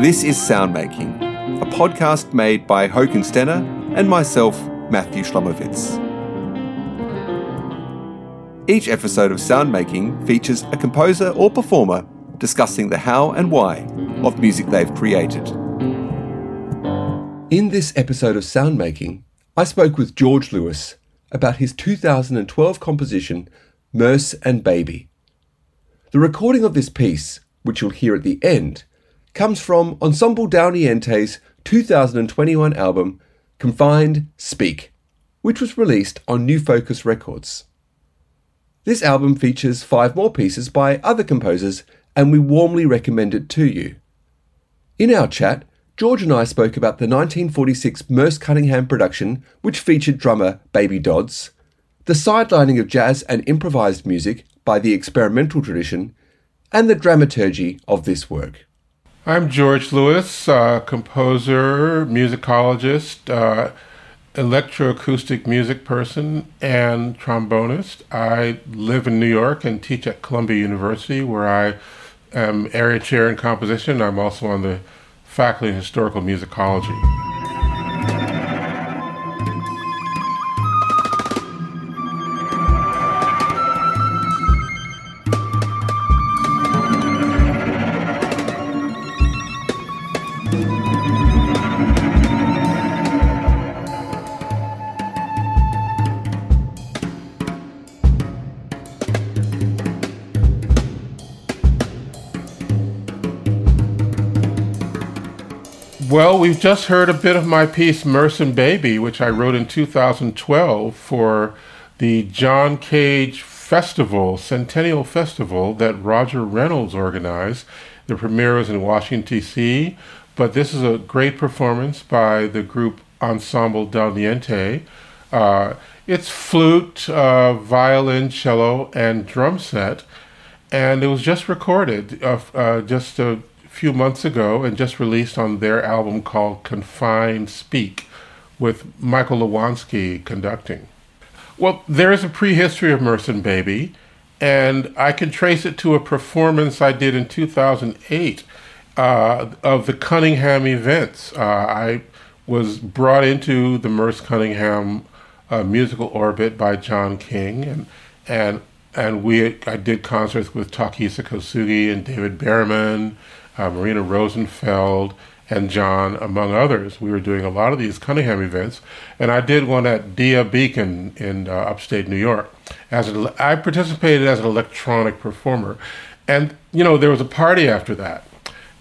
This is Soundmaking, a podcast made by Håkon Stene and myself, Matthew Shlomowitz. Each episode of Soundmaking features a composer or performer discussing the how and why of music they've created. In this episode of Soundmaking, I spoke with George Lewis about his 2012 composition, Merce and Baby. The recording of this piece, which you'll hear at the end, comes from Ensemble Dal Niente's 2021 album, Confined Speak, which was released on New Focus Records. This album features five more pieces by other composers, and we warmly recommend it to you. In our chat, George and I spoke about the 1946 Merce Cunningham production, which featured drummer Baby Dodds, the sidelining of jazz and improvised music by the experimental tradition, and the dramaturgy of this work. I'm George Lewis, uh, composer, musicologist, uh, electroacoustic music person, and trombonist. I live in New York and teach at Columbia University, where I am area chair in composition. I'm also on the faculty in historical musicology. Well, we've just heard a bit of my piece, Merce and Baby, which I wrote in 2012 for the John Cage Festival, Centennial Festival that Roger Reynolds organized. The premiere was in Washington, D.C., but this is a great performance by the group Ensemble Dal Niente. Uh, it's flute, uh, violin, cello, and drum set, and it was just recorded uh, uh just a few months ago and just released on their album called Confined Speak with Michael Lewanski conducting. Well, there is a prehistory of Merce and Baby, and I can trace it to a performance I did in 2008 uh, of the Cunningham events. Uh, I was brought into the Merce Cunningham uh, musical orbit by John King, and and and we I did concerts with Takehisa Kosugi and David Behrman uh, Marina Rosenfeld, and John, among others. We were doing a lot of these Cunningham events, and I did one at Dia Beacon in uh, upstate New York. As a, I participated as an electronic performer, and you know there was a party after that,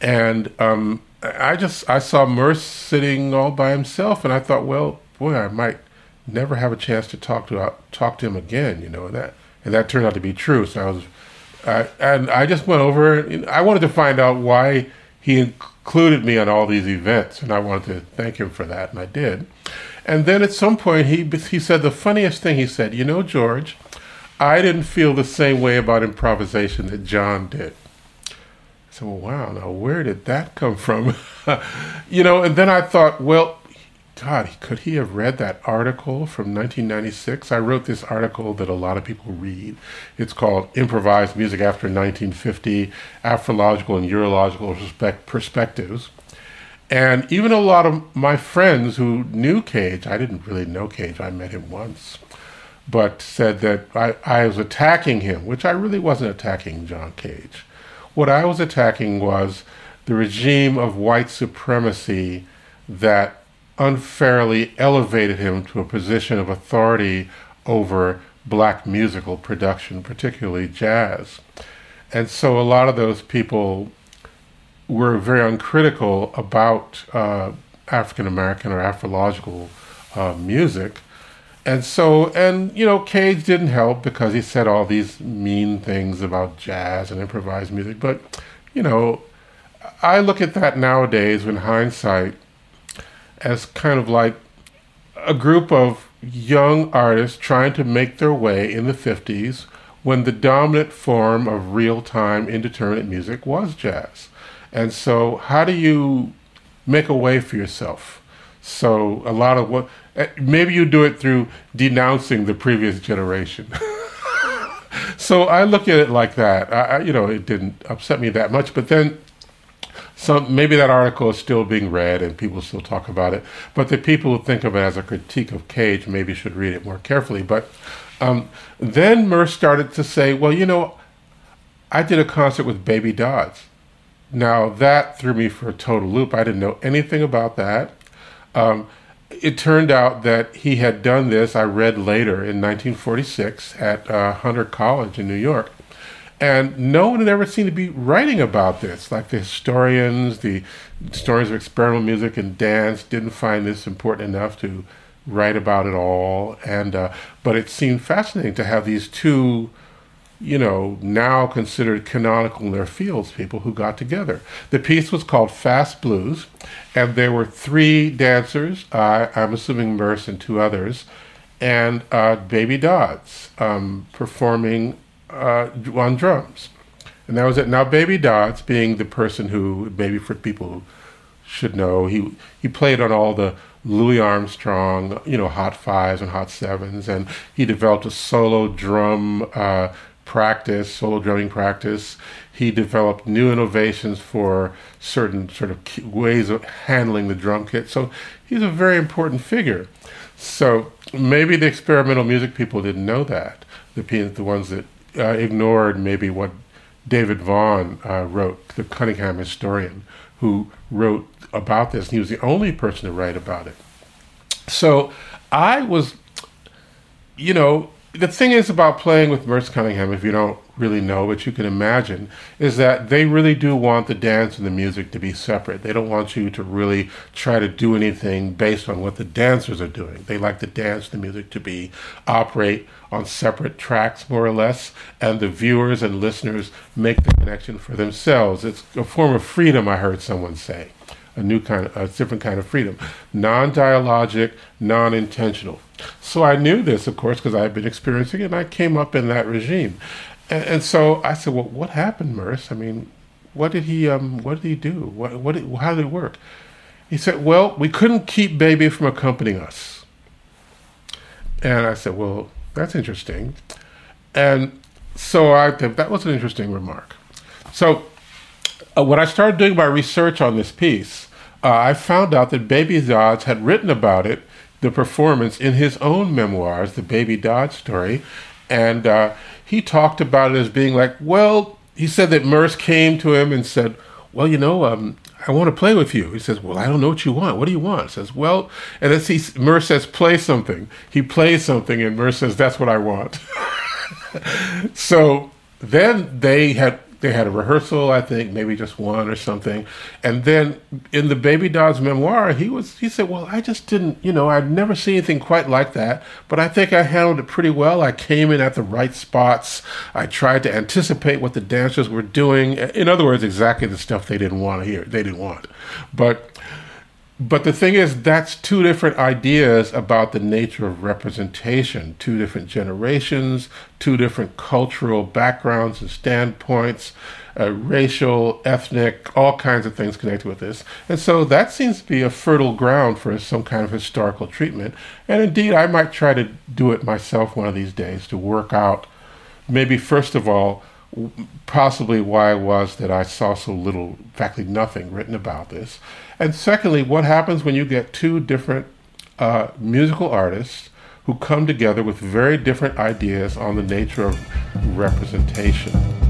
and um, I just I saw Merce sitting all by himself, and I thought, well, boy, I might never have a chance to talk to uh, talk to him again, you know, and that and that turned out to be true. So I was uh, and I just went over. I wanted to find out why he included me on all these events, and I wanted to thank him for that, and I did. And then at some point, he he said the funniest thing. He said, "You know, George, I didn't feel the same way about improvisation that John did." I said, "Well, wow. Now, where did that come from?" you know. And then I thought, well, God, could he have read that article from 1996? I wrote this article that a lot of people read. It's called Improvised Music After 1950 Afrological and Eurological Perspectives. And even a lot of my friends who knew Cage, I didn't really know Cage, I met him once, but said that I, I was attacking him, which I really wasn't attacking John Cage. What I was attacking was the regime of white supremacy that unfairly elevated him to a position of authority over black musical production, particularly jazz. And so a lot of those people were very uncritical about uh, African American or Afrological uh, music. And so, and you know, Cage didn't help because he said all these mean things about jazz and improvised music. But, you know, I look at that nowadays in hindsight as kind of like a group of young artists trying to make their way in the 50s when the dominant form of real time indeterminate music was jazz. And so, how do you make a way for yourself? So, a lot of what eh, maybe you do it through denouncing the previous generation. so, I look at it like that. I, you know, it didn't upset me that much, but then some maybe that article is still being read and people still talk about it. But the people who think of it as a critique of Cage maybe should read it more carefully. But um, then Merce started to say, well, you know, I did a concert with Baby Dodds. Now that threw me for a total loop. I didn't know anything about that. Um, it turned out that he had done this, I read later in 1946 at uh, Hunter College in New York. And no one had ever seemed to be writing about this. Like the historians, the historians of experimental music and dance didn't find this important enough to write about it all. And uh, but it seemed fascinating to have these two, you know, now considered canonical in their fields people who got together. The piece was called Fast Blues, and there were three dancers. I'm assuming Merce and two others, and uh, Baby Dodds um, performing uh, on drums. And that was it. Now, Baby Dodds, being the person who, maybe for people who should know, he he played on all the Louis Armstrong, you know, hot fives and hot sevens, and he developed a solo drum uh, practice, solo drumming practice. He developed new innovations for certain sort of ways of handling the drum kit. So he's a very important figure. So maybe the experimental music people didn't know that. The the ones that uh, ignored maybe what David Vaughan uh, wrote, the Cunningham historian, who wrote about this. He was the only person to write about it. So I was, you know, the thing is about playing with Merce Cunningham, if you don't really know, but you can imagine, is that they really do want the dance and the music to be separate. They don't want you to really try to do anything based on what the dancers are doing. They like the dance the music to be operate on separate tracks, more or less, and the viewers and listeners make the connection for themselves. It's a form of freedom, I heard someone say. A new kind of, a different kind of freedom. Non dialogic, non intentional so I knew this, of course, because I had been experiencing it, and I came up in that regime. And, and, so I said, "Well, what happened, Merce? I mean, what did he? Um, what did he do? What? What? Did, how did it work?" He said, "Well, we couldn't keep Baby from accompanying us." And I said, "Well, that's interesting." And so I that was an interesting remark. So uh, when I started doing my research on this piece, uh, I found out that Baby Dodds had written about it the performance in his own memoirs, the Baby Dodd story, and uh, he talked about it as being like, well, he said that Merce came to him and said, well, you know, um, I want to play with you. He says, well, I don't know what you want. What do you want? He says, well, and then he, Merce says, play something. He plays something, and Merce says, that's what I want. so then they had they had a rehearsal, I think, maybe just one or something. And then in the Baby Dodd's memoir, he was he said, Well, I just didn't, you know, I'd never seen anything quite like that, but I think I handled it pretty well. I came in at the right spots. I tried to anticipate what the dancers were doing. In other words, exactly the stuff they didn't want to hear. They didn't want. But but the thing is, that's two different ideas about the nature of representation, two different generations, two different cultural backgrounds and standpoints, uh, racial, ethnic, all kinds of things connected with this. And so that seems to be a fertile ground for some kind of historical treatment. And indeed, I might try to do it myself one of these days to work out, maybe first of all, possibly why it was that I saw so little, in fact, nothing written about this. And secondly, what happens when you get two different uh, musical artists who come together with very different ideas on the nature of representation?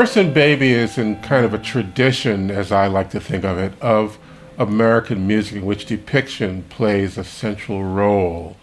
Merce Baby is in kind of a tradition, as I like to think of it, of American music in which depiction plays a central role.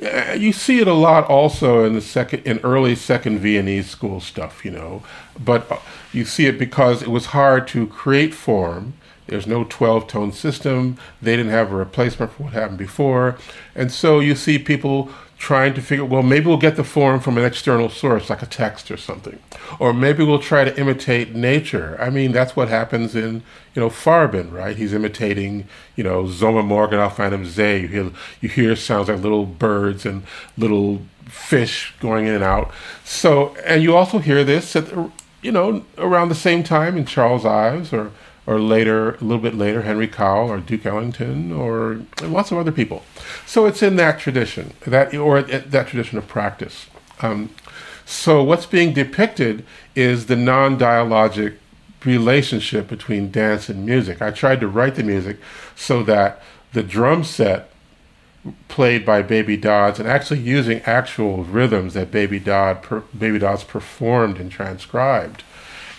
Uh, you see it a lot also in the second, in early second Viennese school stuff, you know. But uh, you see it because it was hard to create form There's no 12 tone system. They didn't have a replacement for what happened before. And so you see people trying to figure, well, maybe we'll get the form from an external source, like a text or something. Or maybe we'll try to imitate nature. I mean, that's what happens in, you know, Farben, right? He's imitating, you know, Zoma auf einem See. You hear, you hear sounds like little birds and little fish going in and out. So, and you also hear this at, you know, around the same time in Charles Ives or or later, a little bit later, Henry Cowell or Duke Ellington or lots of other people. So it's in that tradition, that or that tradition of practice. Um, so what's being depicted is the non-dialogic relationship between dance and music. I tried to write the music so that the drum set played by Baby Dodds and actually using actual rhythms that Baby Dodd per, Baby Dodds performed and transcribed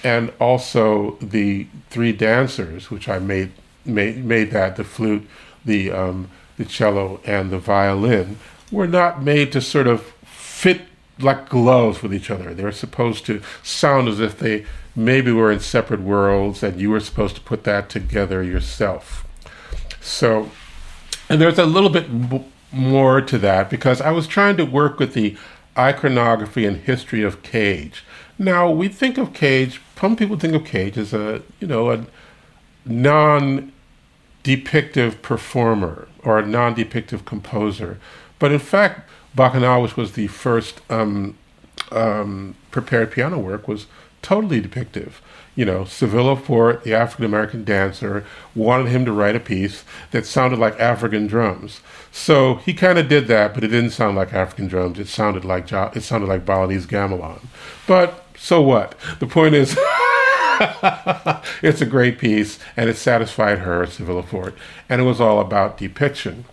and also the three dancers, which I made made, made that the flute, the um, the cello, and the violin were not made to sort of fit like gloves with each other. They're supposed to sound as if they maybe were in separate worlds, and you were supposed to put that together yourself. So, and there's a little bit b- more to that because I was trying to work with the iconography and history of Cage. Now we think of Cage. Some people think of Cage as a you know a non-depictive performer or a non-depictive composer, but in fact, Bacchanal, which was the first um, um, prepared piano work, was totally depictive. You know, Syvilla Fort, the African American dancer, wanted him to write a piece that sounded like African drums. So he kind of did that, but it didn't sound like African drums. It sounded like it sounded like Balinese gamelan. But so what? The point is, it's a great piece, and it satisfied her, Syvilla Fort, and it was all about depiction.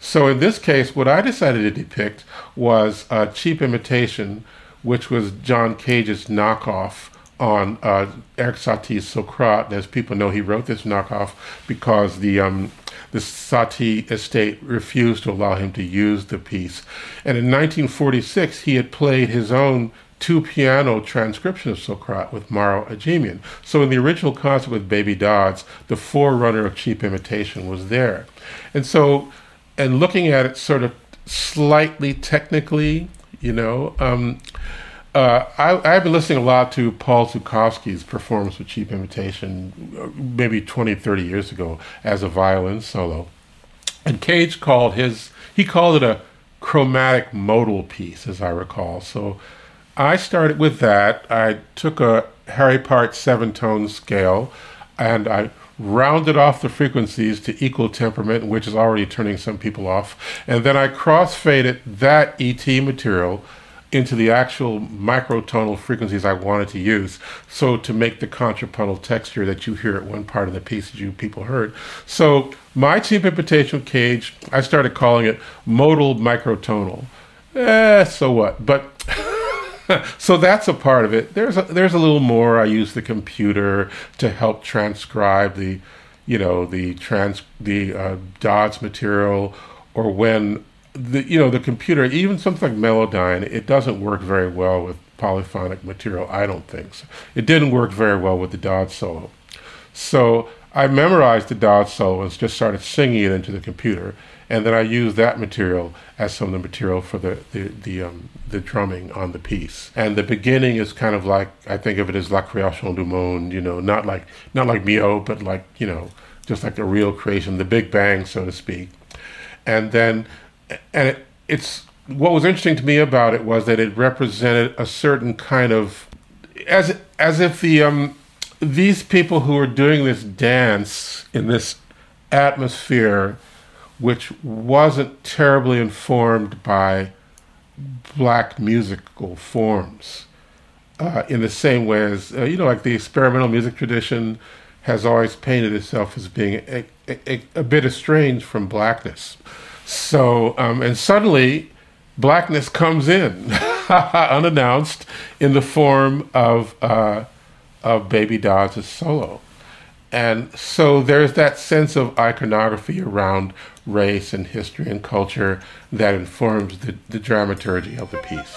So in this case, what I decided to depict was a cheap imitation, which was John Cage's knockoff on uh, Erik Satie's Socrate. And as people know, he wrote this knockoff because the um, the Satie estate refused to allow him to use the piece. And in 1946, he had played his own two piano transcription of Socrate with Maro Ajemian. So in the original concert with Baby Dodds, the forerunner of cheap imitation was there. And so, and looking at it sort of slightly technically, you know, um, uh, I, have been listening a lot to Paul Zukofsky's performance with cheap imitation, uh, maybe 20, 30 years ago, as a violin solo. And Cage called his, he called it a chromatic modal piece, as I recall. So I started with that. I took a Harry Partch seven tone scale and I rounded off the frequencies to equal temperament, which is already turning some people off. And then I crossfaded that ET material into the actual microtonal frequencies I wanted to use. So to make the contrapuntal texture that you hear at one part of the piece that you people heard. So my cheap imitation cage, I started calling it modal microtonal. Eh, so what? But so that's a part of it. There's a, there's a little more. I use the computer to help transcribe the, you know, the trans the uh, Dodds material, or when the you know the computer, even something like Melodyne, it doesn't work very well with polyphonic material. I don't think so. It didn't work very well with the Dodds solo. So I memorized the Dodds solo and just started singing it into the computer and then I use that material as some of the material for the the the, um, the drumming on the piece. And the beginning is kind of like I think of it as La Création du Monde, you know, not like not like Milhaud, but like you know, just like a real creation, the Big Bang, so to speak. And then, and it, it's what was interesting to me about it was that it represented a certain kind of as as if the um these people who are doing this dance in this atmosphere which wasn't terribly informed by black musical forms. Uh, in the same way as, uh, you know, like the experimental music tradition has always painted itself as being a, a, a bit estranged from blackness. So, um, and suddenly, blackness comes in unannounced in the form of, uh, of Baby Dodds' solo. And so there's that sense of iconography around race and history and culture that informs the, the dramaturgy of the piece.